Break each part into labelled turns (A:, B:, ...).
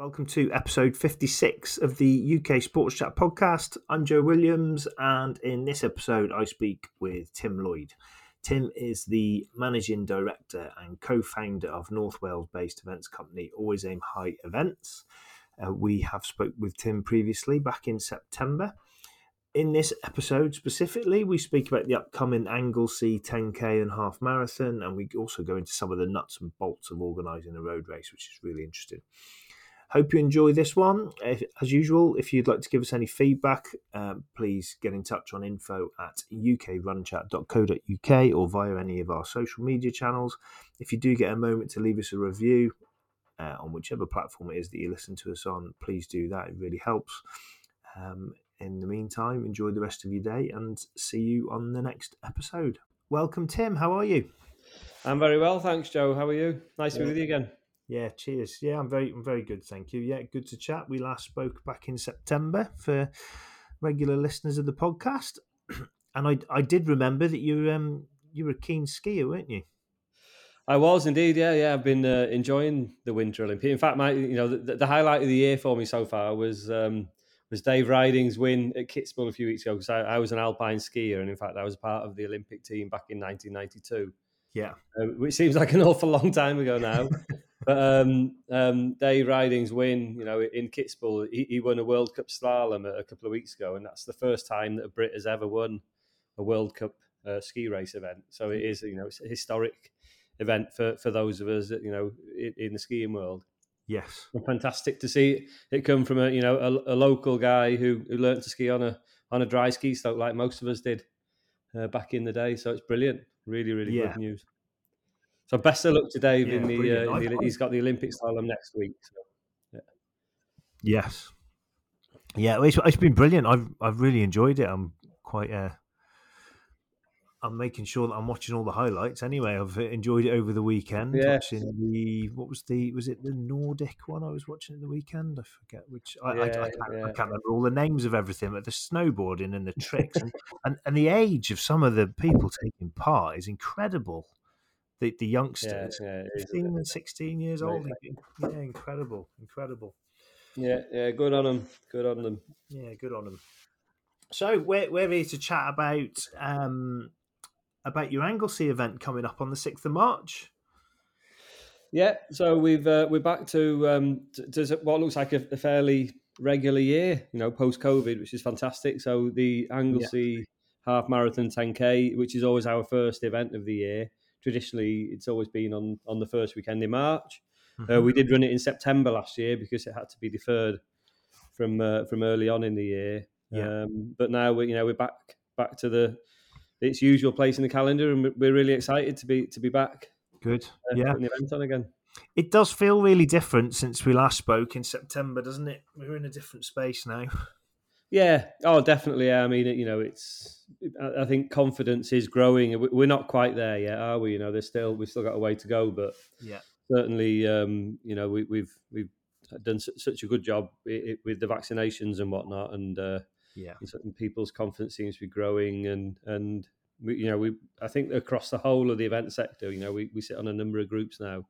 A: Welcome to episode 56 of the UK Sports Chat podcast. I'm Joe Williams, and in this episode, I speak with Tim Lloyd. Tim is the managing director and co founder of North Wales based events company Always Aim High Events. Uh, we have spoke with Tim previously back in September. In this episode specifically, we speak about the upcoming Anglesey 10k and half marathon, and we also go into some of the nuts and bolts of organising a road race, which is really interesting. Hope you enjoy this one. As usual, if you'd like to give us any feedback, um, please get in touch on info at ukrunchat.co.uk or via any of our social media channels. If you do get a moment to leave us a review uh, on whichever platform it is that you listen to us on, please do that. It really helps. Um, in the meantime, enjoy the rest of your day and see you on the next episode. Welcome, Tim. How are you?
B: I'm very well, thanks, Joe. How are you? Nice to be with you again.
A: Yeah, cheers. Yeah, I'm very, I'm very good, thank you. Yeah, good to chat. We last spoke back in September for regular listeners of the podcast, and I, I did remember that you, um, you were a keen skier, weren't you?
B: I was indeed. Yeah, yeah. I've been uh, enjoying the Winter Olympic. In fact, my, you know, the, the, highlight of the year for me so far was um, was Dave Ryding's win at Kitzbühel a few weeks ago because I, I, was an alpine skier, and in fact, I was part of the Olympic team back in 1992.
A: Yeah,
B: uh, which seems like an awful long time ago now. but um, um, Dave Ryding's win, you know, in Kitzbühel, he, he, won a World Cup slalom a, a, couple of weeks ago, and that's the first time that a Brit has ever won a World Cup uh, ski race event. So it is, you know, it's a historic event for, for those of us that you know in, in the skiing world.
A: Yes,
B: and fantastic to see it come from a you know a, a, local guy who, who learned to ski on a on a dry ski slope like most of us did uh, back in the day. So it's brilliant, really, really yeah. good news. So best of luck to Dave yeah, in, the, uh, in the, he's got the Olympic slalom next week. So, yeah.
A: Yes. Yeah, it's, it's been brilliant. I've I've really enjoyed it. I'm quite uh, I'm making sure that I'm watching all the highlights. Anyway, I've enjoyed it over the weekend.
B: Yes.
A: Watching the what was the was it the Nordic one I was watching at the weekend? I forget which. I, yeah, I, I, can't, yeah. I, can't, remember all the names of everything, but the snowboarding and the tricks and, and, and the age of some of the people taking part is incredible the, the youngsters, yeah, yeah, 15 and 16 years old. Yeah, incredible, incredible.
B: Yeah, yeah, good on them. Good on them.
A: Yeah, good on them. So we're, we're here to chat about um, about your Anglesey event coming up on the 6th of March.
B: Yeah, so we've uh, we're back to um, to, to what looks like a, a, fairly regular year, you know, post COVID, which is fantastic. So the Anglesey yeah. half marathon 10k, which is always our first event of the year, traditionally it's always been on on the first weekend in March. Mm-hmm. Uh, we did run it in September last year because it had to be deferred from uh, from early on in the year. Yeah. Um, but now we you know we're back back to the its usual place in the calendar, and we're really excited to be to be back.
A: Good, uh, yeah,
B: the event on again.
A: It does feel really different since we last spoke in September, doesn't it? We're in a different space now.
B: Yeah. Oh, definitely. I mean, you know, it's. I think confidence is growing. We're not quite there yet, are we? You know, there's still we've still got a way to go, but
A: yeah,
B: certainly, um, you know, we, we've we've done such a good job with the vaccinations and whatnot, and uh,
A: yeah,
B: people's confidence seems to be growing, and and we, you know, we I think across the whole of the event sector, you know, we, we sit on a number of groups now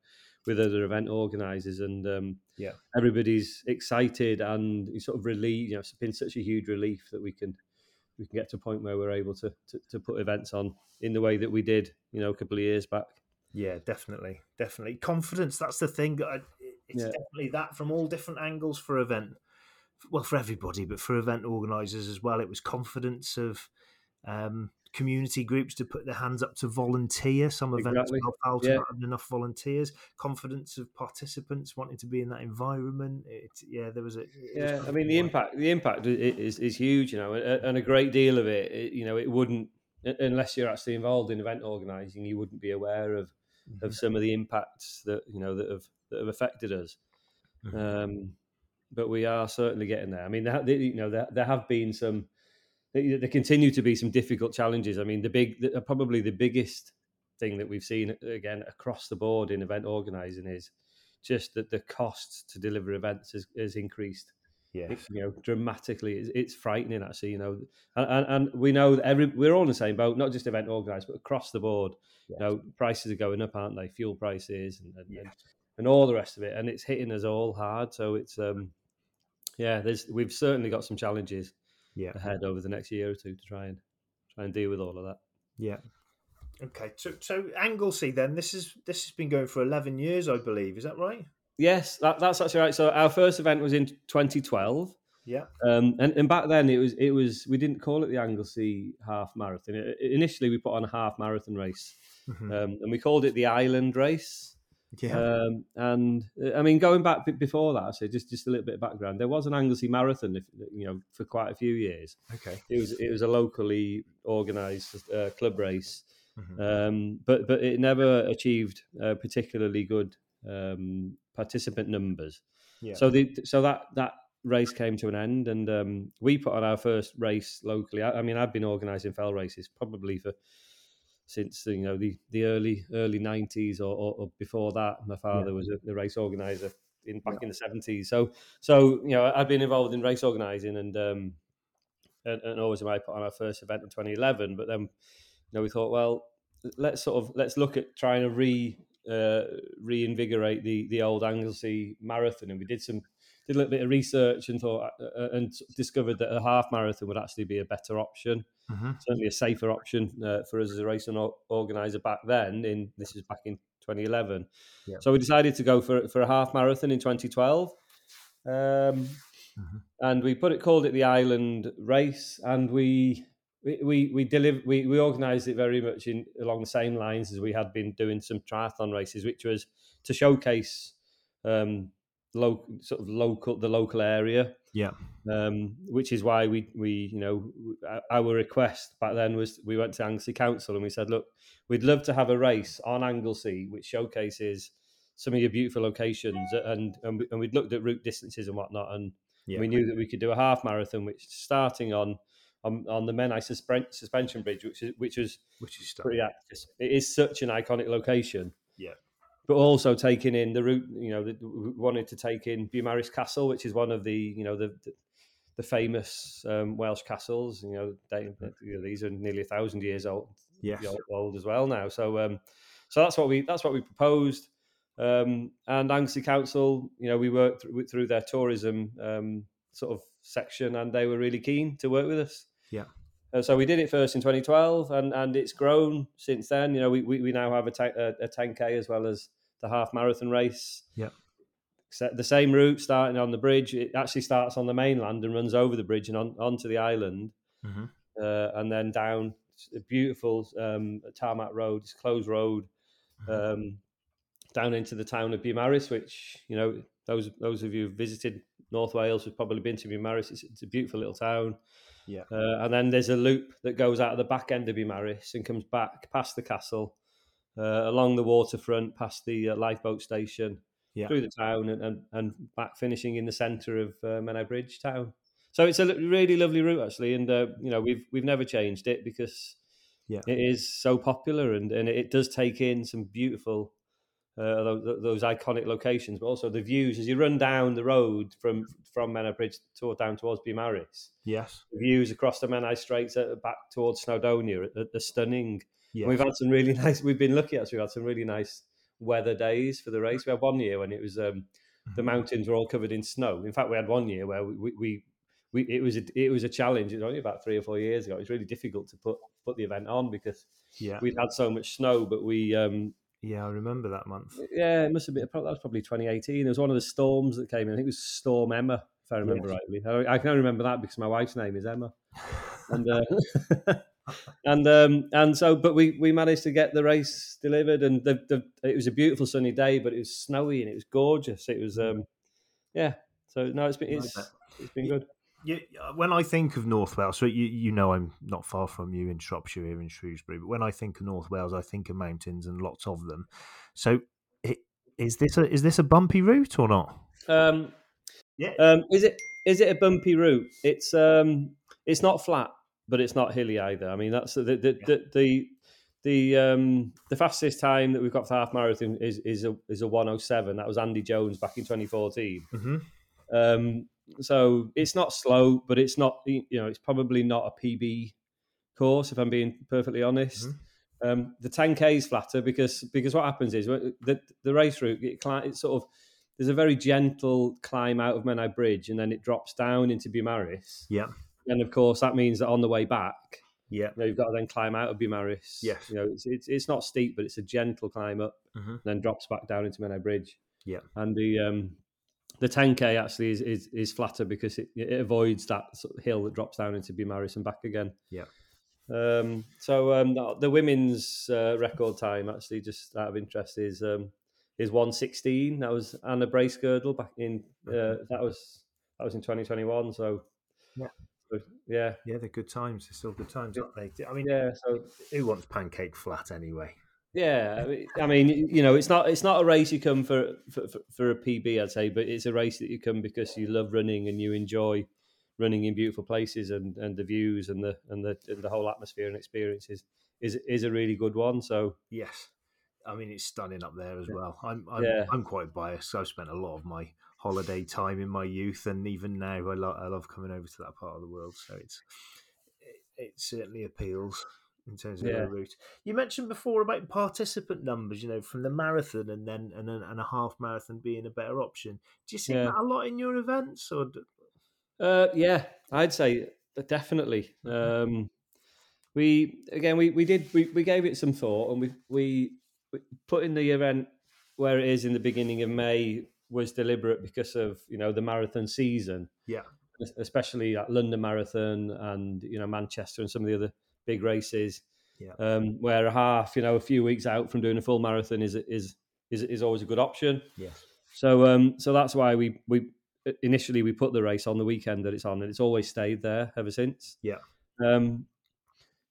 B: with other event organisers, and um,
A: yeah,
B: everybody's excited and sort of relieved. You know, it's been such a huge relief that we can we can get to a point where we're able to, to, to put events on in the way that we did, you know, a couple of years back.
A: Yeah, definitely, definitely confidence. That's the thing. It's yeah. definitely that from all different angles for event. Well, for everybody, but for event organisers as well. It was confidence of um, community groups to put their hands up to volunteer. Some events exactly. felt yeah. not enough volunteers. Confidence of participants wanting to be in that environment. It, yeah, there was a
B: yeah. Was I mean, the impact the impact is is huge, you know, and a great deal of it, it, you know, it wouldn't unless you're actually involved in event organising, you wouldn't be aware of mm-hmm. of some of the impacts that you know that have that have affected us. Mm-hmm. Um, but we are certainly getting there. I mean, there, you know, there, there have been some there continue to be some difficult challenges. I mean, the big, the, probably the biggest thing that we've seen again across the board in event organising is just that the cost to deliver events has, has increased.
A: Yeah,
B: you know, dramatically. It's, it's, frightening actually. You know, and, and, and, we know that every we're all in the same boat, not just event organised, but across the board. Yeah. You know, prices are going up, aren't they? Fuel prices and, and, yeah. and all the rest of it, and it's hitting us all hard. So it's um, yeah, there's we've certainly got some challenges
A: Yeah.
B: ahead over the next year or two to try and try and deal with all of that.
A: Yeah. Okay. So so Anglesey then this is this has been going for eleven years, I believe. Is that right?
B: Yes, that, that's actually right. So our first event was in 2012.
A: Yeah.
B: Um, and, and back then it was it was we didn't call it the Anglesey Half Marathon. I- initially, we put on a half marathon race,
A: Mhm.
B: um, and we called it the Island Race.
A: Yeah.
B: Um, and uh, I mean, going back before that, so just just a little bit of background. There was an Anglesey Marathon, if, you know, for quite a few years.
A: okay.
B: It was it was a locally organised uh, club race,
A: Mhm.
B: um, but but it never achieved uh, particularly good um, participant numbers.
A: Yeah.
B: So the so that that race came to an end, and um, we put on our first race locally. I, I mean, I've been organising fell races probably for since you know the, the early early nineties or, or, or before that. My father was a, the race organizer in back in the seventies. So so you know I've been involved in race organising and. Um, and, and always I put on our first event in 2011, but then you know we thought, well, let's sort of let's look at trying to re uh, reinvigorate the the old Anglesey marathon, and we did some did a little bit of research and thought uh, uh, and discovered that a half marathon would actually be a better option,
A: Mhm.
B: certainly a safer option uh, for us as a racing or- organizer back then. In this is back in 2011,
A: Yeah.
B: so we decided to go for for a half marathon in 2012. Um,
A: Mhm.
B: and we put it called it the Island Race, and we we we we deliver we, we organised it very much in along the same lines as we had been doing some triathlon races, which was to showcase um, local sort of local the local area.
A: Yeah.
B: Um, which is why we we you know our- request back then was we went to Anglesey Council and we said, look, we'd love to have a race on Anglesey which showcases some of your beautiful locations and and, and we'd looked at route distances and whatnot and
A: Yeah.
B: we knew that we could do a half marathon, which starting on on, on the Menai suspen- suspension bridge, which is which is
A: Which is
B: pretty access. It is such an iconic location.
A: Yeah.
B: But also taking in the route, you know, the, wanted to take in Beaumaris Castle, which is one of the, you know, the the, the famous um, Welsh castles. You know, they, you know, these are nearly a thousand years old
A: Yes.
B: old, old as well now. So um, so that's what we that's what we proposed. Um, and Anglesey Council, you know, we worked through, through their tourism um, sort of section, and they were really keen to work with us.
A: Yeah.
B: Uh, so we did it first in 2012, and, and it's grown since then. You know, we, we, we now have a, ta- a, a 10k as well as the half marathon race.
A: Yeah.
B: The same route starting on the bridge. It actually starts on the mainland and runs over the bridge and on, onto the island
A: Mhm.
B: uh, and then down a beautiful um, tarmac road, it's closed road,
A: Mhm.
B: um, down into the town of Beaumaris, which you know those those of you who've visited North Wales have probably been to Beaumaris. It's, it's a beautiful little town.
A: Yeah.
B: Uh, and then there's a loop that goes out of the back end of Beaumaris and comes back past the castle, along the waterfront, past the uh, lifeboat station,
A: Yeah.
B: through the town, and, and, and back finishing in the centre of uh, Menai Bridge town. So it's a really lovely route actually, and uh, you know we've we've never changed it because
A: Yeah.
B: it is so popular and, and it does take in some beautiful uh, those, those iconic locations, but also the views as you run down the road from from Menai Bridge toward down towards Beaumaris.
A: Yes.
B: The views across the Menai Straits uh, back towards Snowdonia are, are stunning. And We've had some really nice. We've been lucky actually. We've had some really nice weather days for the race. We had one year when it was um, the
A: Mhm.
B: mountains were all covered in snow. In fact, we had one year where we, we, we, we it was a, it was a challenge. It was only about three or four years ago. It was really difficult to put put the event on because
A: Yeah.
B: we'd had so much snow. But we, um,
A: Yeah, I remember that month.
B: yeah, it must have been. That was probably 2018. It was one of the storms that came in. I think it was Storm Emma, if I remember
A: Yes.
B: rightly. I, I can only remember that because my wife's name is Emma and uh, and um, and so, but we we managed to get the race delivered, and the, the it was a beautiful sunny day, but it was snowy and it was gorgeous. It was, um, yeah. So no, it's been it's, it's been good.
A: You, when I think of North Wales, so you, you know I'm not far from you in Shropshire here in Shrewsbury, but when I think of North Wales, I think of mountains and lots of them. So is this a is this a bumpy route or not?
B: Um,
A: Yeah.
B: um, is it is it a bumpy route? It's um, it's not flat, but it's not hilly either. I mean, that's the the
A: Yeah.
B: the, the the um the fastest time that we've got for half marathon is is a is a 107 that was andy jones back in 2014
A: Mm-hmm.
B: Um, so it's not slow, but it's not you know it's probably not a PB course if I'm being perfectly honest.
A: Mhm.
B: Um, the 10k is flatter because because what happens is the the race route it, it's sort of there's a very gentle climb out of Menai Bridge and then it drops down into Beaumaris.
A: Yeah.
B: And of course that means that on the way back,
A: yeah,
B: you know, you've got to then climb out of Beaumaris.
A: Yes.
B: You know, it's, it's it's not steep, but it's a gentle climb up,
A: mm-hmm.
B: and then drops back down into Menai Bridge.
A: Yeah.
B: And the um the 10k actually is is, is flatter because it, it avoids that sort of hill that drops down into Beaumaris and back again.
A: Yeah.
B: Um, so um, the women's uh, record time, actually, just out of interest, is um, is one sixteen. That was Anna Bracegirdle back in uh, that was that was in twenty twenty one. So
A: yeah,
B: so, yeah,
A: yeah, they're good times. They're still good times, aren't they? I mean,
B: yeah. So
A: who wants pancake flat anyway?
B: Yeah, I mean, you know, it's not it's not a race you come for, for for a PB, I'd say, but it's a race that you come because you love running and you enjoy running in beautiful places and, and the views and the and the and the whole atmosphere and experience is is is a really good one. So
A: yes, I mean it's stunning up there as well. I'm I'm, yeah. I'm quite biased. I've spent a lot of my holiday time in my youth, and even now I love I love coming over to that part of the world. So it's it, it certainly appeals in terms of yeah. the route. You mentioned before about participant numbers, you know, from the marathon and then and then and a half marathon being a better option. Do you see yeah. that a lot in your events, or
B: uh, yeah, I'd say definitely. Um, we again, we, we did we, we gave it some thought, and we we put in the event where it is in the beginning of May was deliberate because of you know the marathon season.
A: Yeah,
B: especially at London Marathon and you know Manchester and some of the other big races.
A: Yeah,
B: um, where a half, you know, a few weeks out from doing a full marathon is is is is always a good option.
A: Yeah.
B: So um, so that's why we we initially we put the race on the weekend that it's on, and it's always stayed there ever since.
A: Yeah,
B: um,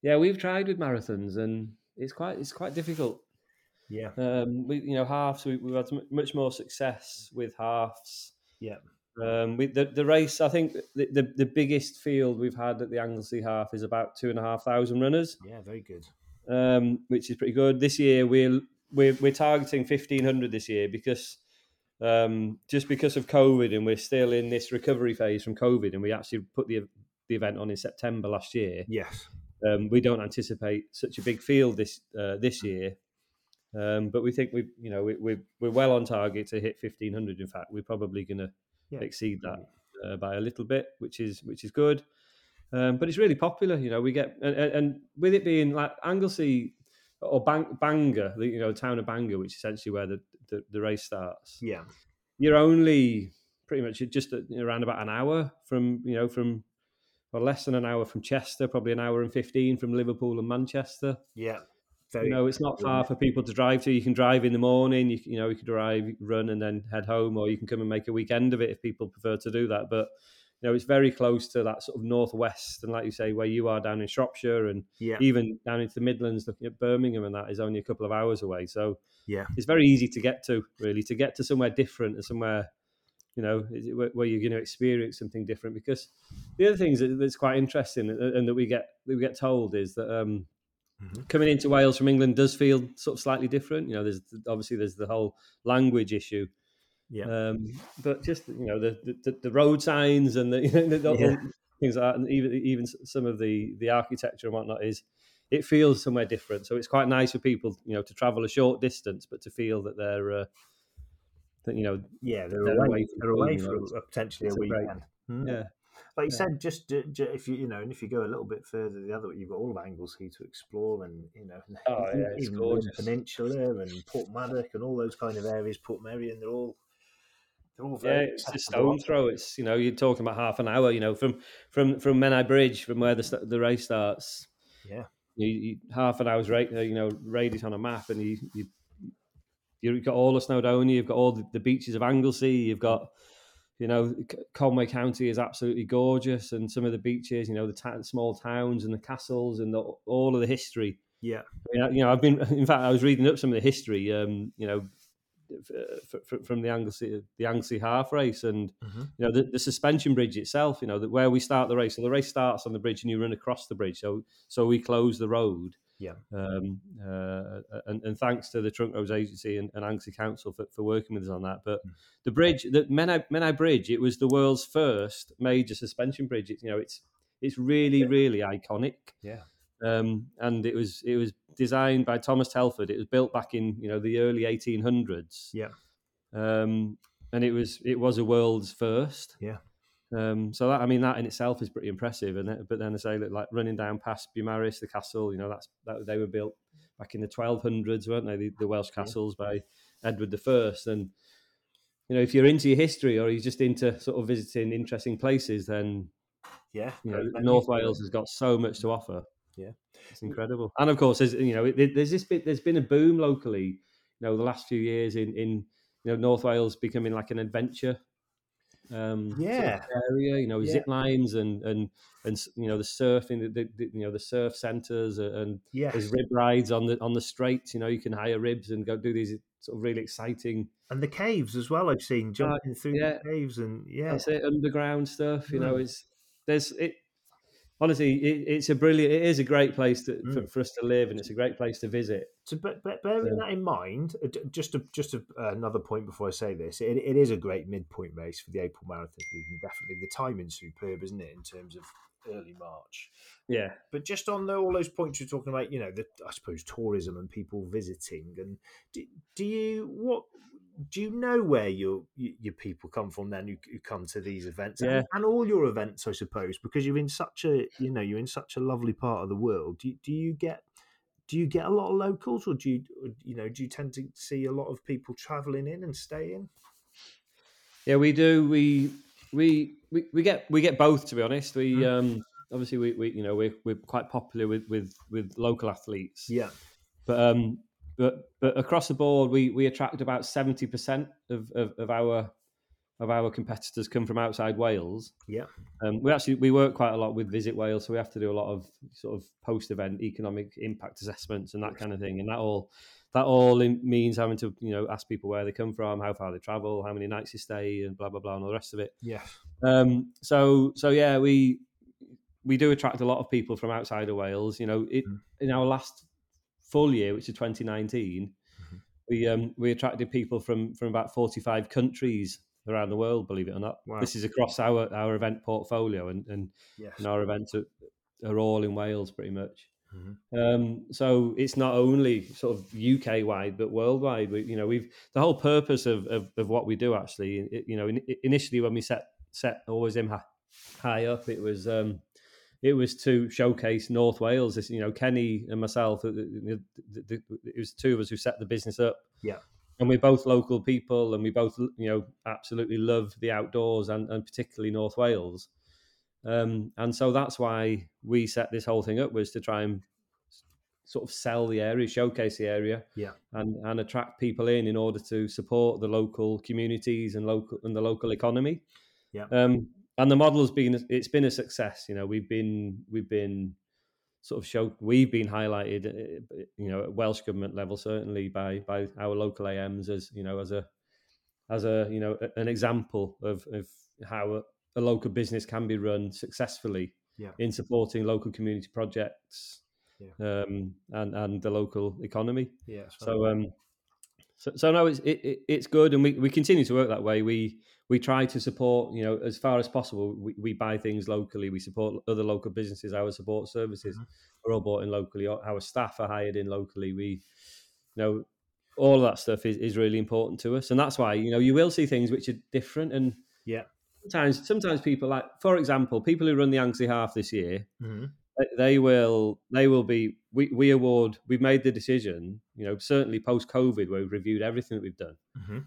B: yeah, we've tried with marathons, and it's quite it's quite difficult.
A: Yeah,
B: um, we you know halves we, have had much more success with halves.
A: Yeah,
B: um, we, the the race I think the, the, the biggest field we've had at the Anglesey half is about two and a half thousand runners.
A: Yeah, very good.
B: Um, which is pretty good. This year we're we're, we're targeting fifteen hundred this year because um, just because of COVID, and we're still in this recovery phase from COVID, and we actually put the the event on in September last year.
A: Yes,
B: um, we don't anticipate such a big field this uh, this year, um, but we think we you know we, we're we're well on target to hit fifteen hundred. In fact, we're probably going to yeah. exceed that uh, by a little bit, which is which is good. Um, but it's really popular, you know. We get and, and with it being like Anglesey or Bang, Bangor, you know, town of Bangor, which is essentially where the, the, the race starts.
A: Yeah,
B: you're only pretty much just around about an hour from you know from or less than an hour from Chester, probably an hour and fifteen from Liverpool and Manchester.
A: Yeah.
B: Very you know, it's not far for people to drive to. You can drive in the morning. You, you know, you can drive, run, and then head home, or you can come and make a weekend of it if people prefer to do that. But you know, it's very close to that sort of northwest, and like you say, where you are down in Shropshire, and
A: yeah.
B: even down into the Midlands, looking at Birmingham, and that is only a couple of hours away. So
A: yeah,
B: it's very easy to get to, really, to get to somewhere different and somewhere, you know, where you're going to experience something different. Because the other things that's quite interesting, and that we get that we get told is that. Um, mm-hmm. Coming into Wales from England does feel sort of slightly different. You know, there's obviously there's the whole language issue,
A: yeah.
B: Um, but just you know the, the, the road signs and the, you know, the yeah. things like that, and even even some of the the architecture and whatnot is it feels somewhere different. So it's quite nice for people you know to travel a short distance, but to feel that they're uh, that you know
A: yeah they're, they're away, away they're away for potentially a weekend.
B: Hmm. Yeah.
A: Like you yeah. said, just, just if you you know, and if you go a little bit further the other way, you've got all of Anglesey to explore, and you know,
B: oh, yeah, even the
A: Peninsula and Porthmadog and all those kind of areas, Portmeirion, they're all they're all.
B: yeah, it's a stone throw. It's you know you're talking about half an hour. You know from from from Menai Bridge, from where the the race starts.
A: Yeah,
B: you, you, half an hour's rate. You know, radius on a map, and you, you you've got all of Snowdonia. You've got all the, the beaches of Anglesey. You've got you know Conwy County is absolutely gorgeous, and some of the beaches. You know the t- small towns and the castles and the, all of the history.
A: Yeah,
B: I mean, you know, I've been. In fact, I was reading up some of the history. Um, you know, from the Anglesey the Anglesey half race, and mm-hmm. you know the, the, suspension bridge itself. You know that where we start the race. So the race starts on the bridge, and you run across the bridge. So so we close the road.
A: Yeah.
B: Um, uh, and, and thanks to the Trunk Roads Agency and, and Anglesey Council for, for working with us on that. But mm. the bridge, the Menai, Menai Bridge, it was the world's first major suspension bridge. It, you know, it's it's really, really iconic.
A: Yeah.
B: um, and it was it was designed by Thomas Telford. It was built back in you know the early 1800s.
A: Yeah.
B: Um, and it was it was a world's first.
A: Yeah.
B: Um, so that I mean that in itself is pretty impressive. And then, but then I say that like running down past Beaumaris, the castle, you know that's that they were built back in the 1200s, weren't they? The, the Welsh castles yeah. by Edward the First. And you know if you're into your history or you're just into sort of visiting interesting places, then
A: yeah,
B: you know, North Wales has got so much to offer.
A: Yeah,
B: it's incredible. And of course, there's you know there's this bit there's been a boom locally. You know, the last few years in in you know North Wales becoming like an adventure um,
A: yeah
B: sort of area. You know,
A: Yeah.
B: zip lines and and and you know the surfing, the, the, the- you know the surf centres and
A: yes.
B: there's rib rides on the on the straits. You know, you can hire ribs and go do these sort of really exciting.
A: and the caves as well. I've seen jumping through
B: yeah.
A: the caves and yeah,
B: That's it, underground stuff. You know, it's there's it. Honestly, it, it's a brilliant. It is a great place to, for,
A: Mm.
B: for us to live, and it's a great place to visit.
A: So, but, but bearing
B: Yeah.
A: that in mind, uh, just a, just a, another point before I say this, it, it is a great midpoint race for the April Marathon. Definitely, the timing's superb, isn't it, in terms of early March?
B: Yeah,
A: But just on the, all those points you're talking about, you know, the I suppose tourism and people visiting, and do, do you what do you know where your your people come from then who, who come to these events
B: Yeah.
A: and, and all your events, I suppose, because you're in such a you know you're in such a lovely part of the world. Do you, do you get do you get a lot of locals, or do you you know do you tend to see a lot of people travelling in and staying?
B: yeah, we do. We we we, we get we get both. To be honest, we
A: Mm.
B: um obviously we, we you know we're we're quite popular with with with local athletes.
A: Yeah,
B: but um but but across the board we we attract about 70% of, of, of our of our competitors come from outside Wales.
A: yeah,
B: Um, we actually we work quite a lot with Visit Wales, so we have to do a lot of sort of post event economic impact assessments and that kind of thing. And that all that all in, means having to you know ask people where they come from, how far they travel, how many nights they stay, and blah blah blah, and all the rest of it.
A: yeah,
B: Um, so so yeah, we we do attract a lot of people from outside of Wales. You know, it,
A: Mm.
B: in our last full year, which is 2019,
A: Mhm.
B: we um, we attracted people from from about 45 countries around the world. Believe it or not,
A: Wow.
B: this is across our our event portfolio, and and,
A: yes,
B: and our events are, are all in Wales pretty much.
A: Mhm.
B: Um, so it's not only sort of UK wide, but worldwide. We, you know, we've the whole purpose of, of, of what we do actually. it- you know, in, initially when we set set Always Aim High, high up, it was um, it was to showcase North Wales. This, you know, Kenny and myself, uh, the, the, the, it was two of us who set the business up.
A: Yeah.
B: And we're both local people, and we both, you know, absolutely love the outdoors and, and particularly North Wales. Um, and so that's why we set this whole thing up was to try and sort of sell the area, showcase the area,
A: Yeah.
B: and and attract people in in order to support the local communities and local and the local economy.
A: Yeah.
B: Um, and the model has been it's been a success. You know, we've been we've been sort of show we've been highlighted, uh, you know, at Welsh government level certainly by by our local AMs as you know as a as a you know an example of of how a, a local business can be run successfully
A: Yeah.
B: in supporting local community projects
A: Yeah.
B: um, and and the local economy.
A: yeah.
B: So um, so, so no, it's it, it, it's good, and we, we continue to work that way. We we try to support, you know, as far as possible. We, we buy things locally. We support other local businesses. Our support services
A: Mhm.
B: are all bought in locally. Our our staff are hired in locally. We, you know, all of that stuff is, is really important to us, and that's why you know you will see things which are different. And
A: Yeah.
B: sometimes sometimes people like, for example, people who run the Anglesey Half this year,
A: Mhm.
B: They- will they will be we, we award we've made the decision you know certainly post covid where we've reviewed everything that we've done
A: Mhm.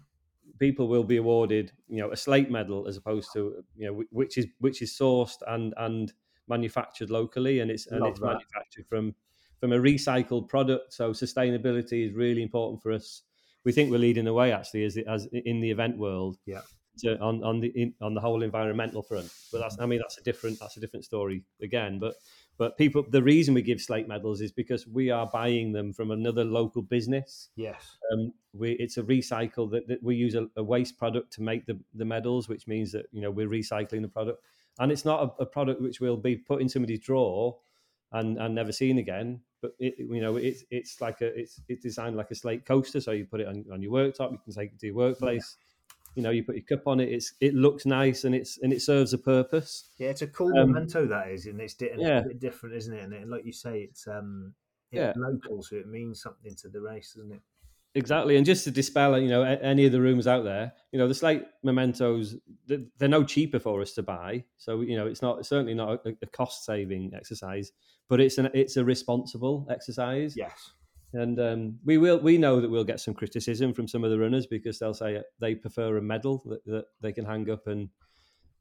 B: people will be awarded you know a slate medal as opposed to you know which is which is sourced and and manufactured locally and it's and it's
A: that.
B: manufactured from from a recycled product so sustainability is really important for us we think we're leading the way actually as as in the event world
A: Yeah.
B: to, on on the in, on the whole environmental front but that's i mean that's a different that's a different story again but but people the reason we give slate medals is because we are buying them from another local business
A: Yes.
B: um, we, it's a recycle that, that we use a, a waste product to make the, the medals, which means that you know we're recycling the product, and it's not a, a product which will be put in somebody's drawer and, and never seen again. But it, you know, it's it's like a it's it's designed like a slate coaster, so you put it on, on your worktop, you can take it to your workplace. You know, you put your cup on it. It's it looks nice and it's and it serves a purpose.
A: Yeah, it's a cool um, memento that is, and it's, di- and yeah. it's a bit different, isn't it? And like you say, it's um, it's yeah. local, so it means something to the race, doesn't it?
B: Exactly, and just to dispel, you know, any of the rumors out there, you know, the Slate mementos, they're no cheaper for us to buy. So, you know, it's not certainly not a, a cost saving exercise, but it's an it's a responsible exercise.
A: Yes,
B: and um, we will we know that we'll get some criticism from some of the runners because they'll say they prefer a medal that, that they can hang up and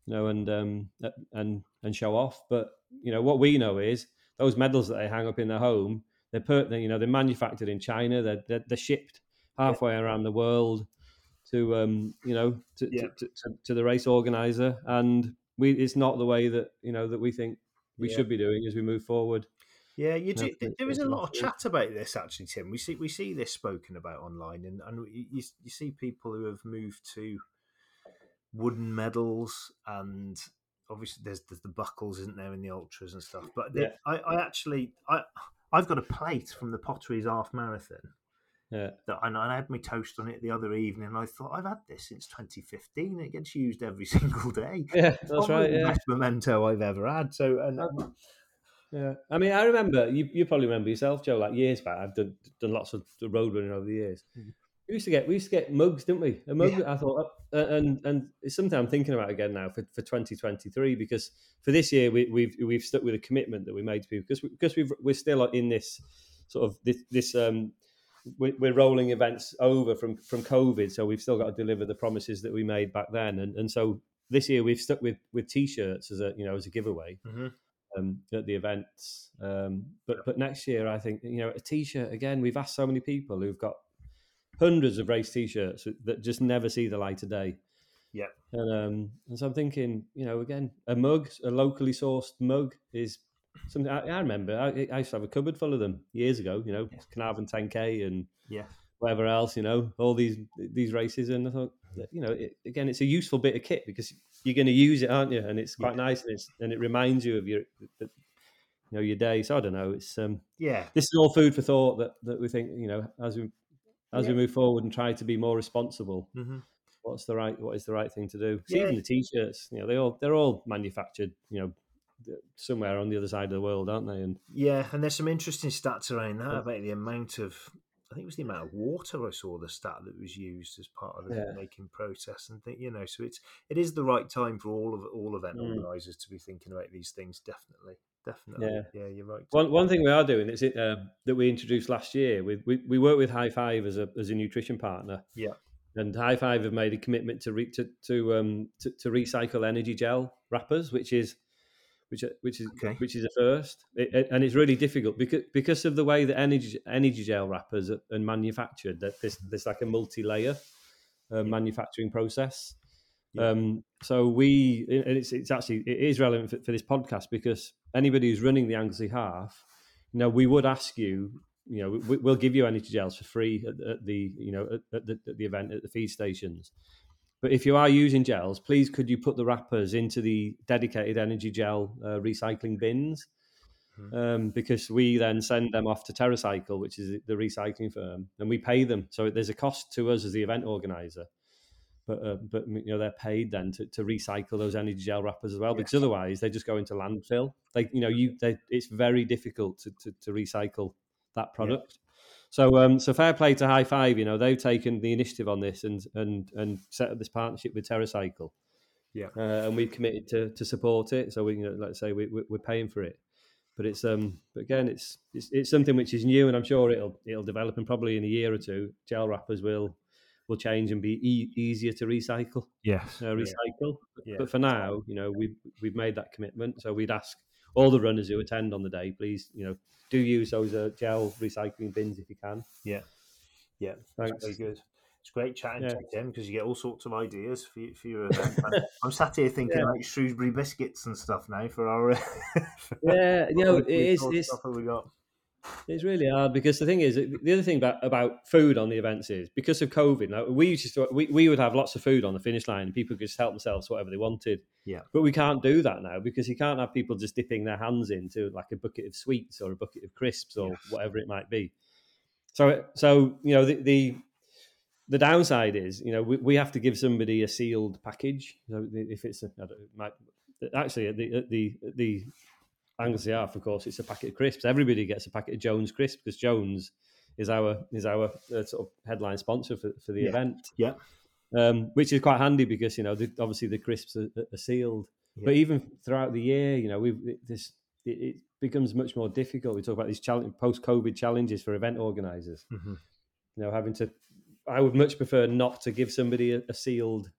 B: you know and um, and and show off. But you know what we know is those medals that they hang up in their home, they're per, you know they're manufactured in China. They're they're, they're shipped halfway yeah. around the world to um, you know to, yeah. to, to, to, the race organizer, and we it's not the way that you know that we think we yeah. should be doing as we move forward.
A: Yeah, you do, there is a lot of chat about this actually, Tim. We see we see this spoken about online, and and you you see people who have moved to wooden medals, and obviously there's there's the buckles, isn't there, in the ultras and stuff. But yeah. I I actually I I've got a plate from the Potteries half marathon.
B: Yeah.
A: That, and I had my toast on it the other evening. And I thought I've had this since 2015. It gets used every single day.
B: Yeah, that's
A: Probably
B: right. Yeah.
A: best memento I've ever had. So and. Um,
B: yeah, I mean, I remember you. You probably remember yourself, Joe. Like years back, I've done done lots of road running over the years. Mm-hmm. We used to get we used to get mugs, didn't we? A mug. Yeah. I thought, uh, and and it's something I'm thinking about again now for, for 2023 because for this year we, we've we've stuck with a commitment that we made to people because we, because we've we're still in this sort of this this um we're rolling events over from from COVID, so we've still got to deliver the promises that we made back then, and and so this year we've stuck with with t-shirts as a you know as a giveaway. Mm-hmm um, at the events. Um, but but next year, I think you know a T-shirt again. We've asked so many people who've got hundreds of race T-shirts that just never see the light of day.
A: Yeah,
B: and um, and so I'm thinking, you know, again, a mug, a locally sourced mug is something. I, I remember I, I, used to have a cupboard full of them years ago. You know, yeah. Caernarfon 10k and
A: yeah,
B: whatever else. You know, all these these races, and I thought, you know, it, again, it's a useful bit of kit because you're going to use it, aren't you? And it's quite yeah. nice, and it's and it reminds you of your, you know, your day. So I don't know. It's um,
A: yeah.
B: This is all food for thought that that we think, you know, as we as yeah. we move forward and try to be more responsible. Mm-hmm. What's the right? What is the right thing to do? Yeah. Even the t-shirts, you know, they all they're all manufactured, you know, somewhere on the other side of the world, aren't they? And
A: yeah, and there's some interesting stats around that about the amount of I think it was the amount of water I saw the stat that was used as part of the yeah. making process, and think you know, so it's it is the right time for all of all event mm. organisers to be thinking about these things. Definitely, definitely, yeah, yeah, you're right.
B: One one thing we are doing is it um, that we introduced last year. We, we we work with High Five as a as a nutrition partner.
A: Yeah.
B: And High Five have made a commitment to re, to to, um, to to recycle energy gel wrappers, which is which which is okay. which is a first, it, it, and it's really difficult because because of the way that energy energy gel wrappers are, are manufactured. That there's there's like a multi layer uh, manufacturing process. Yeah. Um, so we and it's it's actually it is relevant for, for, this podcast because anybody who's running the Anglesey half, you know, we would ask you. You know, we, will give you energy gels for free at, at the you know at, at, the, at the event at the feed stations. But if you are using gels, please could you put the wrappers into the dedicated energy gel uh, recycling bins? Mm-hmm. Um, because we then send them off to TerraCycle, which is the recycling firm, and we pay them. So there's a cost to us as the event organizer, but uh, but you know they're paid then to, to recycle those energy gel wrappers as well, yes. because otherwise they just go into landfill. Like you know you they, it's very difficult to, to, to recycle that product. So, um, so fair play to High Five. You know, they've taken the initiative on this and and and set up this partnership with TerraCycle.
A: Yeah,
B: uh, and we've committed to to support it. So we, you know, let's say we, we're paying for it. But it's um, but again, it's, it's it's something which is new, and I'm sure it'll it'll develop, and probably in a year or two, gel wrappers will will change and be e- easier to recycle.
A: Yes,
B: uh, recycle. Yeah. But for now, you know, we've we've made that commitment, so we'd ask all the runners who attend on the day, please, you know, do use those uh, gel recycling bins if you can.
A: Yeah, yeah, Thanks. very good. It's great chatting yeah. to Tim because you get all sorts of ideas for, for your event. I'm sat here thinking yeah. like Shrewsbury biscuits and stuff now for our.
B: for yeah, you know, it is. It's, we got. It's really hard because the thing is, the other thing about, about food on the events is because of COVID. Now we used to we, we would have lots of food on the finish line, and people could just help themselves whatever they wanted.
A: Yeah,
B: but we can't do that now because you can't have people just dipping their hands into like a bucket of sweets or a bucket of crisps or yes. whatever it might be. So, so you know the, the the downside is, you know, we, we have to give somebody a sealed package. Know, if it's a, I don't, it might, actually at the at the at the Anglesey Half, of course, it's a packet of crisps. Everybody gets a packet of Jones crisps because Jones is our is our uh, sort of headline sponsor for, for the
A: Yeah.
B: event.
A: Yeah.
B: Um, which is quite handy because you know the, obviously the crisps are, are sealed.
A: Yeah.
B: But even throughout the year, you know, we this it, it becomes much more difficult. We talk about these challenge, post-COVID challenges for event organisers.
A: Mhm.
B: You know, having to, I would much prefer not to give somebody a, a sealed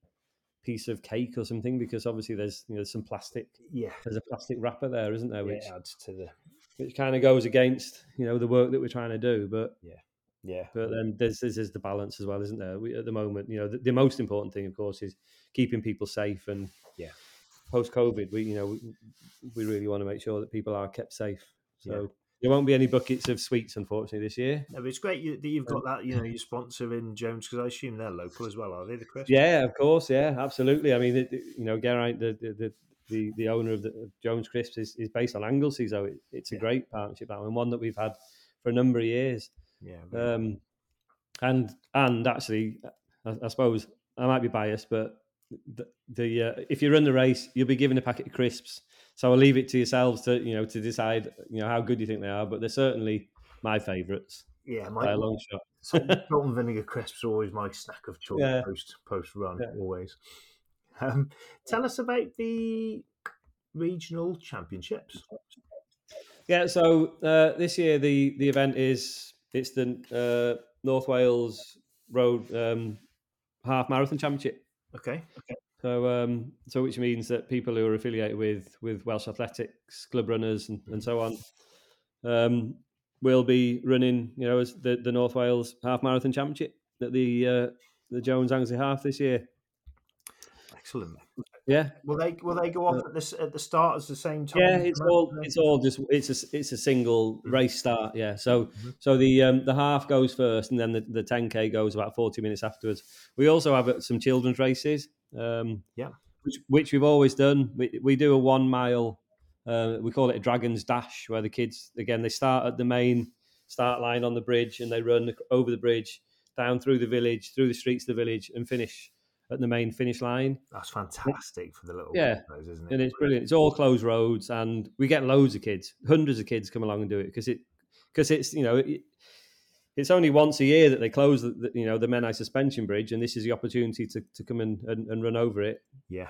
B: piece of cake or something because obviously there's you know some plastic
A: Yeah.
B: there's a plastic wrapper there, isn't there? Which
A: It adds to the
B: which kind of goes against you know the work that we're trying to do. But
A: yeah. Yeah.
B: But then there's this is the balance as well, isn't there? We, at the moment, you know, the, the most important thing, of course, is keeping people safe. And
A: Yeah.
B: post COVID, we you know we, we really want to make sure that people are kept safe. So
A: Yeah.
B: There won't be any buckets of sweets, unfortunately, this year.
A: No, but it's great you, that you've got that. You know, your sponsor in Jones because I assume they're local as well, are they? The crisps?
B: Yeah, of course. Yeah, absolutely. I mean, it, you know, Geraint, the the, the the owner of, the, of Jones Crisps is, is based on Anglesey, so it, it's a
A: Yeah.
B: great partnership that one, one that we've had for a number of years.
A: Yeah.
B: Um, and and actually, I, I suppose I might be biased, but the, the uh, if you run the race, you'll be given a packet of crisps. So I'll leave it to yourselves to you know to decide you know how good you think they are. But they're certainly my favourites
A: yeah.
B: by
A: My
B: a long shot.
A: salt, salt and vinegar crisps are always my snack of choice
B: Yeah.
A: post post run.
B: Yeah.
A: Always. Um, tell us about the regional championships.
B: Yeah, so uh, this year the the event is it's the uh, North Wales Road um, Half Marathon Championship.
A: Okay.
B: So um, so which means that people who are affiliated with with Welsh athletics, club runners, and, and so on, um, will be running you know as the, the North Wales Half Marathon Championship at the uh, the Jones Anglesey Half this year.
A: Excellent.
B: Yeah,
A: Will they will they go off at this at the start as the same time?
B: Yeah, it's all it's all just it's a it's a single race start. Yeah, so
A: Mhm.
B: so the um, the half goes first, and then the the ten k goes about forty minutes afterwards. We also have uh, some children's races. Um,
A: Yeah.
B: which which we've always done. We we do a one mile. Uh, we call it a Dragon's Dash, where the kids again they start at the main start line on the bridge and they run over the bridge, down through the village, through the streets of the village, and finish at the main finish line.
A: That's fantastic for the little
B: Yeah.
A: those, isn't it?
B: and it's brilliant. It's all closed roads, and we get loads of kids, hundreds of kids come along and do it because it because it's you know it, it's only once a year that they close the, the you know the Menai suspension bridge, and this is the opportunity to, to come and, and, and run over it
A: Yeah.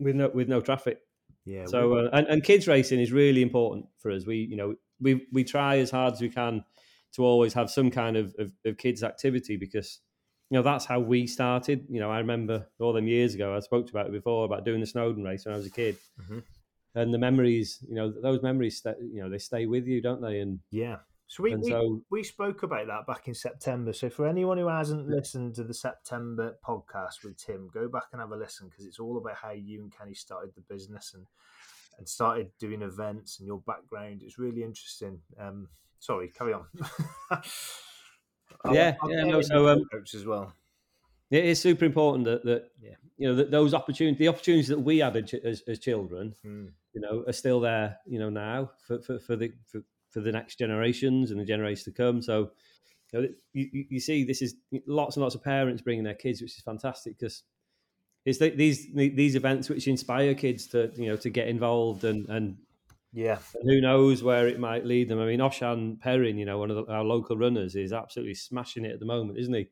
B: with no with no traffic.
A: Yeah.
B: So uh, and, and kids racing is really important for us. We you know we we try as hard as we can to always have some kind of, of, of kids activity because you know that's how we started. You know I remember all them years ago. I spoke about it before about doing the Snowdon race when I was a kid,
A: Mhm.
B: and the memories. You know those memories. Stay, you know they stay with you, don't they? And
A: yeah. So we, we,
B: so
A: we spoke about that back in September. So for anyone who hasn't listened to the September podcast with Tim, go back and have a listen because it's all about how you and Kenny started the business and and started doing events and your background. It's really interesting. Um, sorry, carry on.
B: Yeah,
A: I'll
B: yeah, no, so, um,
A: as well.
B: it is super important that that
A: Yeah.
B: you know that those opportunities, the opportunities that we had as, as, children,
A: Mm.
B: you know, are still there, you know, now for, for, for the for, for the next generations and the generations to come. So, you, know, you, you- you see, this is lots and lots of parents bringing their kids, which is fantastic because it's the, these these events which inspire kids to you know to get involved and and
A: Yeah,
B: who knows where it might lead them. I mean, Osian Perrin, you know, one of the, our local runners, is absolutely smashing it at the moment, isn't he?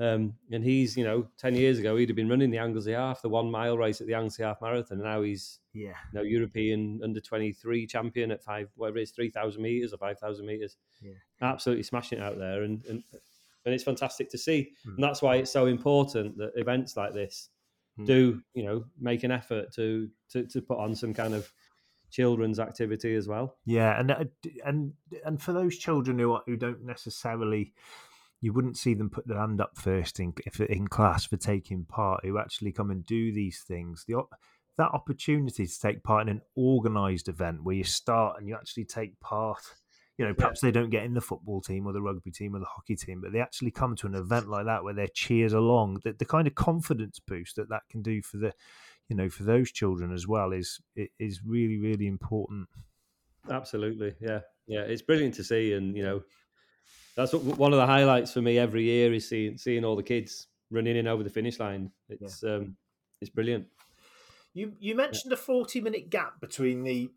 B: Um, and he's, you know, ten years ago he'd have been running the Anglesey Half, the one mile race at the Anglesey Half Marathon. And now he's
A: yeah,
B: you know, European under 23 champion at five, whatever it is, 3,000 meters or 5,000 meters.
A: Yeah.
B: Absolutely smashing it out there. And, and, and it's fantastic to see.
A: Mm.
B: And that's why it's so important that events like this
A: Mm.
B: do, you know, make an effort to, to, to put on some kind of children's activity as well.
A: yeah. And uh, and and for those children who are, who don't necessarily, you wouldn't see them put their hand up first in if in class for taking part. Who actually come and do these things. The that opportunity to take part in an organised event where you start and you actually take part. You know, perhaps they don't get in the football team or the rugby team or the hockey team, but they actually come to an event like that where they're cheered along. The, the kind of confidence boost that that can do for the, you know, for those children as well is is really really important.
B: Absolutely. Yeah. Yeah. It's brilliant to see. And, you know, that's what, one of the highlights for me every year is seeing seeing all the kids running in over the finish line. It's yeah. um, it's brilliant.
A: You you mentioned yeah. a forty minute gap between the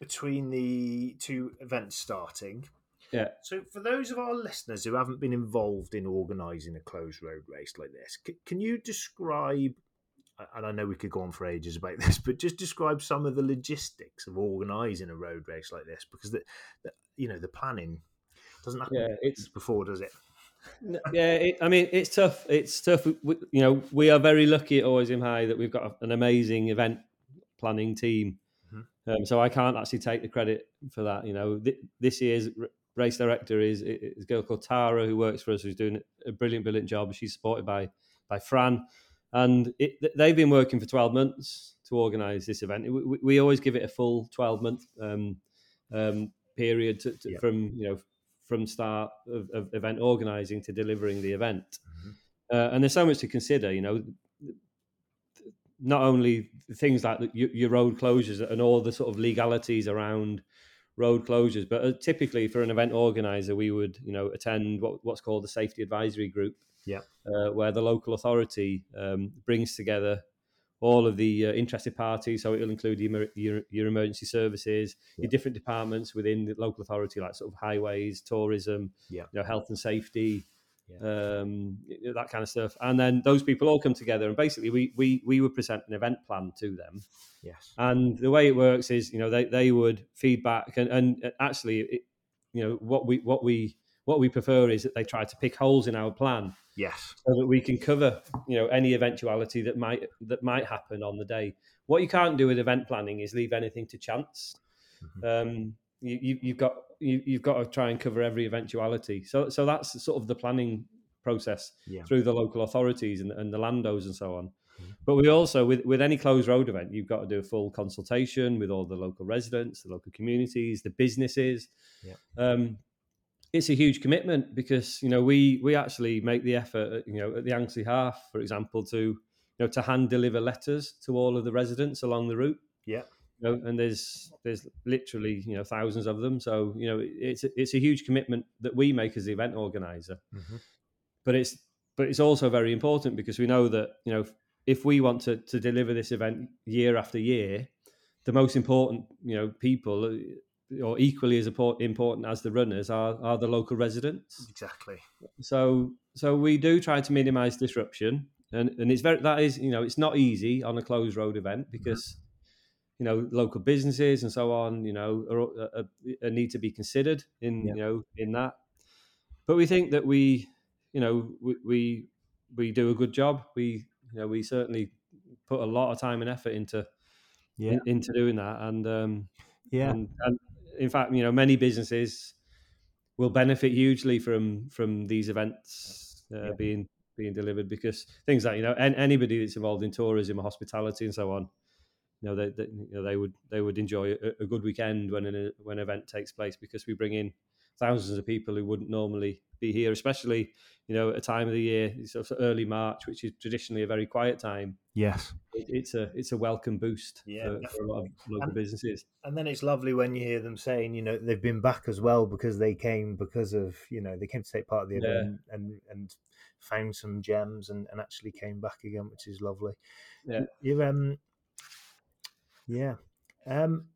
A: between the two events starting.
B: Yeah.
A: So, for those of our listeners who haven't been involved in organising a closed road race like this, c- can you describe? And I know we could go on for ages about this, but just describe some of the logistics of organising a road race like this, because the, the you know the planning doesn't happen yeah, it's, before, does it?
B: yeah, it, I mean it's tough. It's tough. We, you know, we are very lucky at Always High that we've got an amazing event planning team. Mm-hmm. Um, so I can't actually take the credit for that. You know, th- this year's race director is, is a girl called Tara who works for us, who's doing a brilliant, brilliant job. She's supported by by Fran, and it, they've been working for twelve months to organise this event. We, we, always give it a full twelve month um, um, period to, to, from you know from start of, of event organising to delivering the event. Mm-hmm. Uh, and there's so much to consider, you know, not only things like your, your, road closures and all the sort of legalities around road closures, but uh, typically for an event organizer, we would, you know, attend what, what's called the safety advisory group,
A: yeah,
B: uh, where the local authority um, brings together all of the uh, interested parties. So it'll include your, your, your emergency services, yeah. your different departments within the local authority, like sort of highways, tourism,
A: yeah.
B: you know, health and safety, yeah. um, that kind of stuff. And then those people all come together, and basically we we we would present an event plan to them.
A: Yes.
B: And the way it works is, you know, they they would feedback, and and actually, it, you know, what we what we what we prefer is that they try to pick holes in our plan
A: Yes.
B: So that we can cover, you know, any eventuality that might that might happen on the day. What you can't do with event planning is leave anything to chance. Mm-hmm. Um, you, have got you, have got to try and cover every eventuality. So so that's sort of the planning process yeah. through the local authorities and, and the landos and so on. Mm-hmm. But we also, with, with any closed road event, you've got to do a full consultation with all the local residents, the local communities, the businesses.
A: Yeah.
B: Um, it's a huge commitment because you know we we actually make the effort you know at the Anglesey half for example to you know to hand deliver letters to all of the residents along the route
A: yeah
B: you know, and there's there's literally you know thousands of them so you know it's it's a huge commitment that we make as the event organizer mm-hmm. but it's but it's also very important because we know that you know if we want to to deliver this event year after year the most important you know people or equally as important as the runners are are the local residents.
A: Exactly.
B: So so we do try to minimise disruption, and and it's very that is you know it's not easy on a closed road event mm-hmm. because. Mm-hmm. You know, local businesses and so on. You know, are, are, are need to be considered in yeah. you know in that. But we think that we, you know, we, we we do a good job. We you know we certainly put a lot of time and effort into yeah. in, into doing that, and um,
A: yeah,
B: and, and in fact, you know, many businesses will benefit hugely from from these events uh, yeah. being being delivered because things like you know anybody that's involved in tourism or hospitality and so on you know they, they you know they would they would enjoy a, a good weekend when an when an event takes place because we bring in thousands of people who wouldn't normally be here, especially you know at a time of the year, sort of early March, which is traditionally a very quiet time.
A: Yes,
B: it, it's a it's a welcome boost yeah, for, for, a lot of local
A: and,
B: businesses.
A: And then it's lovely when you hear them saying, you know, they've been back as well because they came because of you know they came to take part of the event yeah. and and found some gems and, and actually came back again, which is lovely.
B: Yeah,
A: you um, yeah. Um,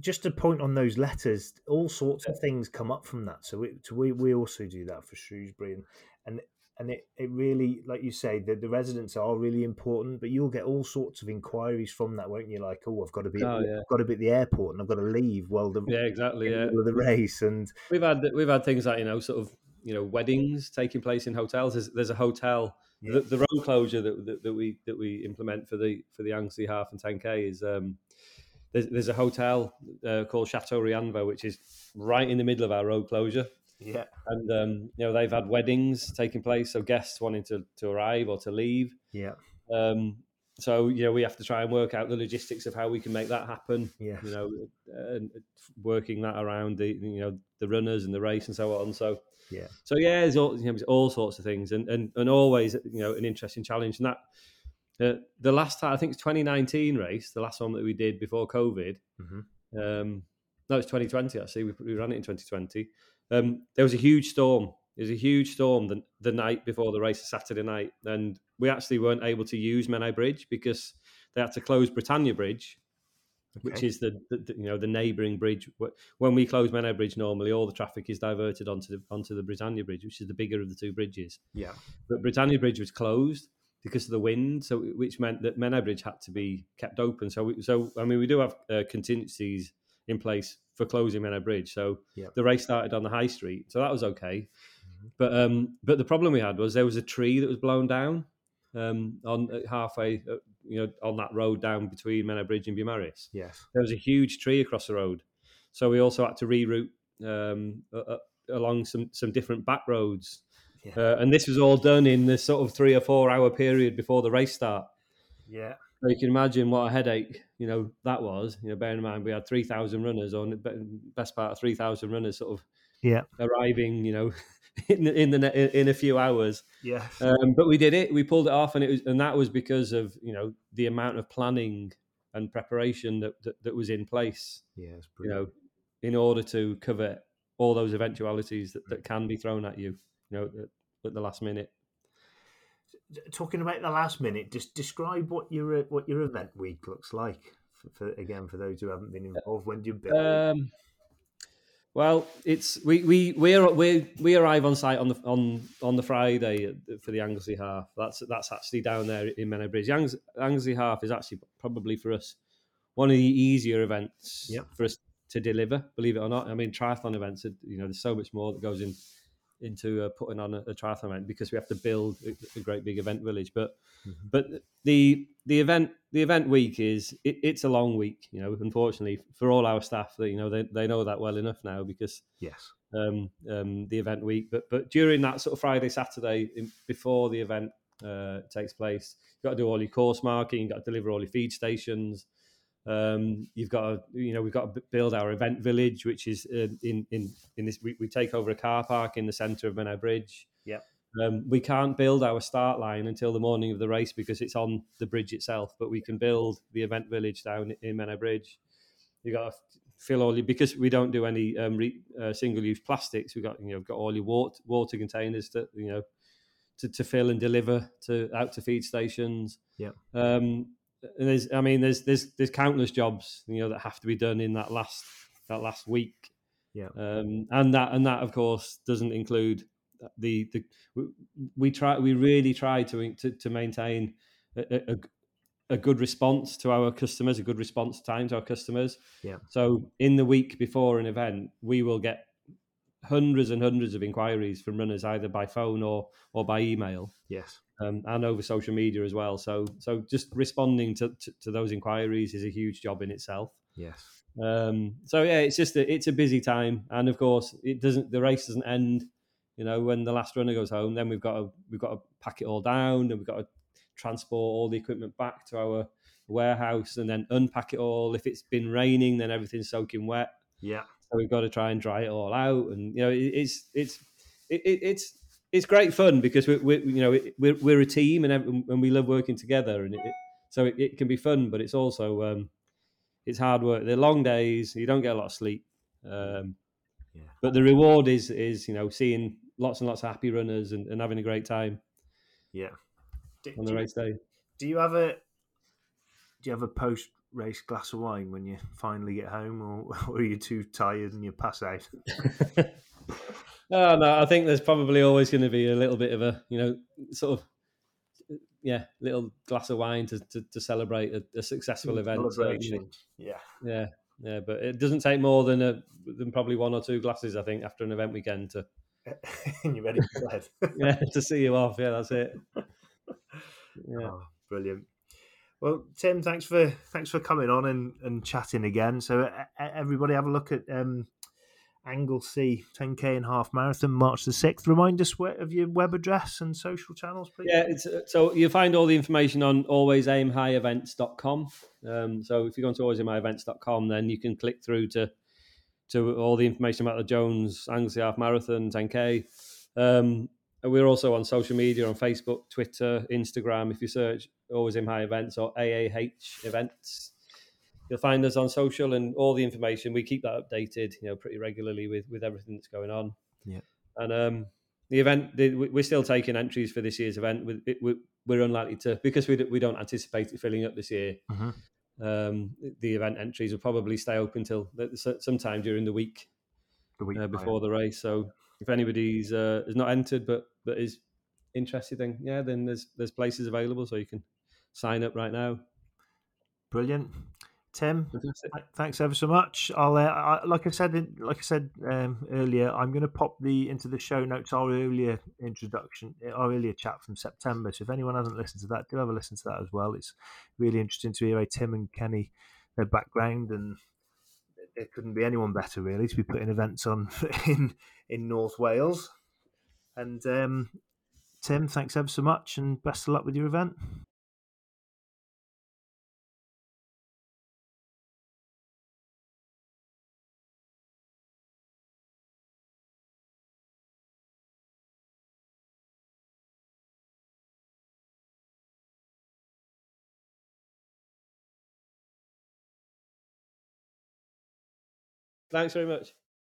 A: just a point on those letters, all sorts of things come up from that. So, we, so we, we also do that for Shrewsbury, and and, and it, it really, like you say, the, the residents are really important. But you'll get all sorts of inquiries from that, won't you? Like, oh, I've got to be, oh, yeah. I've got to be at the airport, and I've got to leave. Well, the
B: yeah, exactly, yeah,
A: the race, and
B: we've had we've had things like you know, sort of you know, weddings taking place in hotels. There's, there's a hotel. Yeah. The, the, road closure that, that, that we that we implement for the for the Anglesey half and 10k is um, there's, there's a hotel uh, called Chateau Rhianfa, which is right in the middle of our road closure.
A: Yeah,
B: and um, you know they've had weddings taking place, so guests wanting to, to arrive or to leave.
A: Yeah.
B: Um, so you know we have to try and work out the logistics of how we can make that happen.
A: Yeah.
B: You know, and working that around the you know the runners and the race and so on. So
A: yeah.
B: So yeah, there's all you know, all sorts of things, and and and always you know an interesting challenge, and that uh, the last time, I think it's 2019 race, the last one that we did before COVID. Mm-hmm. Um, no, it's 2020 actually. We, we, ran it in 2020. um, there was a huge storm. There was a huge storm the, the night before the race, Saturday night, and we actually weren't able to use Menai Bridge because they had to close Britannia Bridge, okay. which is the, the, you know the neighbouring bridge. When we close Menai Bridge, normally all the traffic is diverted onto the onto the Britannia Bridge, which is the bigger of the two bridges.
A: Yeah,
B: but Britannia Bridge was closed because of the wind, so which meant that Menai Bridge had to be kept open. So, we, so I mean, we do have uh, contingencies in place for closing Menai Bridge. So yep. the race started on the high street, so that was okay. Mm-hmm. But um, but the problem we had was there was a tree that was blown down um, on uh, halfway, uh, you know, on that road down between Menai Bridge and Beaumaris.
A: Yes,
B: there was a huge tree across the road, so we also had to reroute um, uh, along some some different back roads. Yeah. Uh, and this was all done in the sort of three or four hour period before the race start.
A: Yeah.
B: So you can imagine what a headache, you know, that was. You know, bearing in mind we had three thousand runners, on the best part of three thousand runners, sort of,
A: yeah,
B: arriving, you know, in the, in the in a few hours.
A: Yeah.
B: Um, but we did it. We pulled it off, and it was, and that was because of you know the amount of planning and preparation that that, that was in place.
A: Yeah,
B: you know, in order to cover all those eventualities that, that can be thrown at you, you know, at, at the last minute
A: talking about the last minute, just describe what your what your event week looks like. For, for again, for those who haven't been involved, when do you build?
B: Um, well, it's we we we are, we we arrive on site on the on on the Friday for the Anglesey half. That's that's actually down there in Menai Bridge. Angs, Anglesey half is actually probably for us one of the easier events
A: yep.
B: for us to deliver. Believe it or not, I mean triathlon events. You know, there's so much more that goes in into uh, putting on a, a, triathlon event because we have to build a, a great big event village. But mm-hmm. but the the event the event week is it, it's a long week. You know, unfortunately for all our staff, that you know they, they know that well enough now because
A: yes,
B: um, um, the event week. But but during that sort of Friday Saturday in, before the event uh, takes place, you've got to do all your course marking, you've got to deliver all your feed stations. Um, you've got to, you know, we've got to build our event village, which is uh, in in in this. We, we, take over a car park in the centre of Menai Bridge.
A: Yeah.
B: Um, we can't build our start line until the morning of the race because it's on the bridge itself. But we can build the event village down in Menai Bridge. You got to fill all your because we don't do any um, re, uh, single-use plastics. We got you know got all your water water containers that you know to, to fill and deliver to out to feed stations.
A: Yeah.
B: Um, there's I mean there's there's there's countless jobs you know that have to be done in that last that last week.
A: Yeah.
B: Um, and that and that of course doesn't include the the we, we try we really try to to, to maintain a, a, a, good response to our customers, a good response time to our customers.
A: Yeah.
B: So in the week before an event, we will get hundreds and hundreds of inquiries from runners either by phone or or by email.
A: Yes
B: um, and over social media as well. So so just responding to, to, to those inquiries is a huge job in itself.
A: Yes.
B: Um, so yeah, it's just a, it's a busy time, and of course it doesn't the race doesn't end. You know, when the last runner goes home, then we've got to we've got to pack it all down, and we've got to transport all the equipment back to our warehouse, and then unpack it all. If it's been raining, then everything's soaking wet.
A: Yeah.
B: So we've got to try and dry it all out, and you know, it, it's it's it, it's it's great fun because we, we you know we're, we're a team and and we love working together and it, so it, it, can be fun but it's also um, it's hard work. They're long days you don't get a lot of sleep um,
A: yeah.
B: but the reward is is you know seeing lots and lots of happy runners and, and having a great time
A: yeah.
B: Do, on the race day.
A: do you have a do you have a post race glass of wine when you finally get home or, or are you too tired and you pass out
B: Oh, no, I think there's probably always going to be a little bit of a, you know, sort of, yeah, little glass of wine to, to, to celebrate a, a, successful event.
A: Celebration.
B: Yeah. Yeah. Yeah. But it doesn't take more than a, than probably one or two glasses, I think, after an event weekend to.
A: and you're ready for bed.
B: yeah, to see you off. Yeah, that's it. Yeah. Oh,
A: brilliant. Well, Tim, thanks for thanks for coming on and, and chatting again. So everybody, have a look at um, Anglesey 10k and half marathon, March the 6th. Remind us of your web address and social channels, please.
B: Yeah, uh, so you find all the information on alwaysaimhighevents.com. Um, so if you go to alwaysaimhighevents.com, then you can click through to to all the information about the Jones Anglesey Half Marathon 10k. Um, we're also on social media on Facebook, Twitter, Instagram. If you search Always Aim High Events or AAH Events, you'll find us on social and all the information. We keep that updated, you know, pretty regularly with with everything that's going on.
A: Yeah.
B: And um, the event, the, we're still taking entries for this year's event. We, we're unlikely to because we we don't anticipate it filling up this year.
A: Mm-hmm.
B: Um, the event entries will probably stay open until sometime during the week,
A: the week
B: uh, before the race. So if anybody's uh, is not entered but but is interested, then yeah, then there's there's places available so you can sign up right now.
A: Brilliant. Tim, thanks ever so much. I'll, uh, I, like I said, like I said um, earlier, I'm going to pop the into the show notes our earlier introduction, our earlier chat from September. So if anyone hasn't listened to that, do have a listen to that as well. It's really interesting to hear a Tim and Kenny their background, and there couldn't be anyone better really to be putting events on in in North Wales. And um, Tim, thanks ever so much, and best of luck with your event.
B: Thanks very much.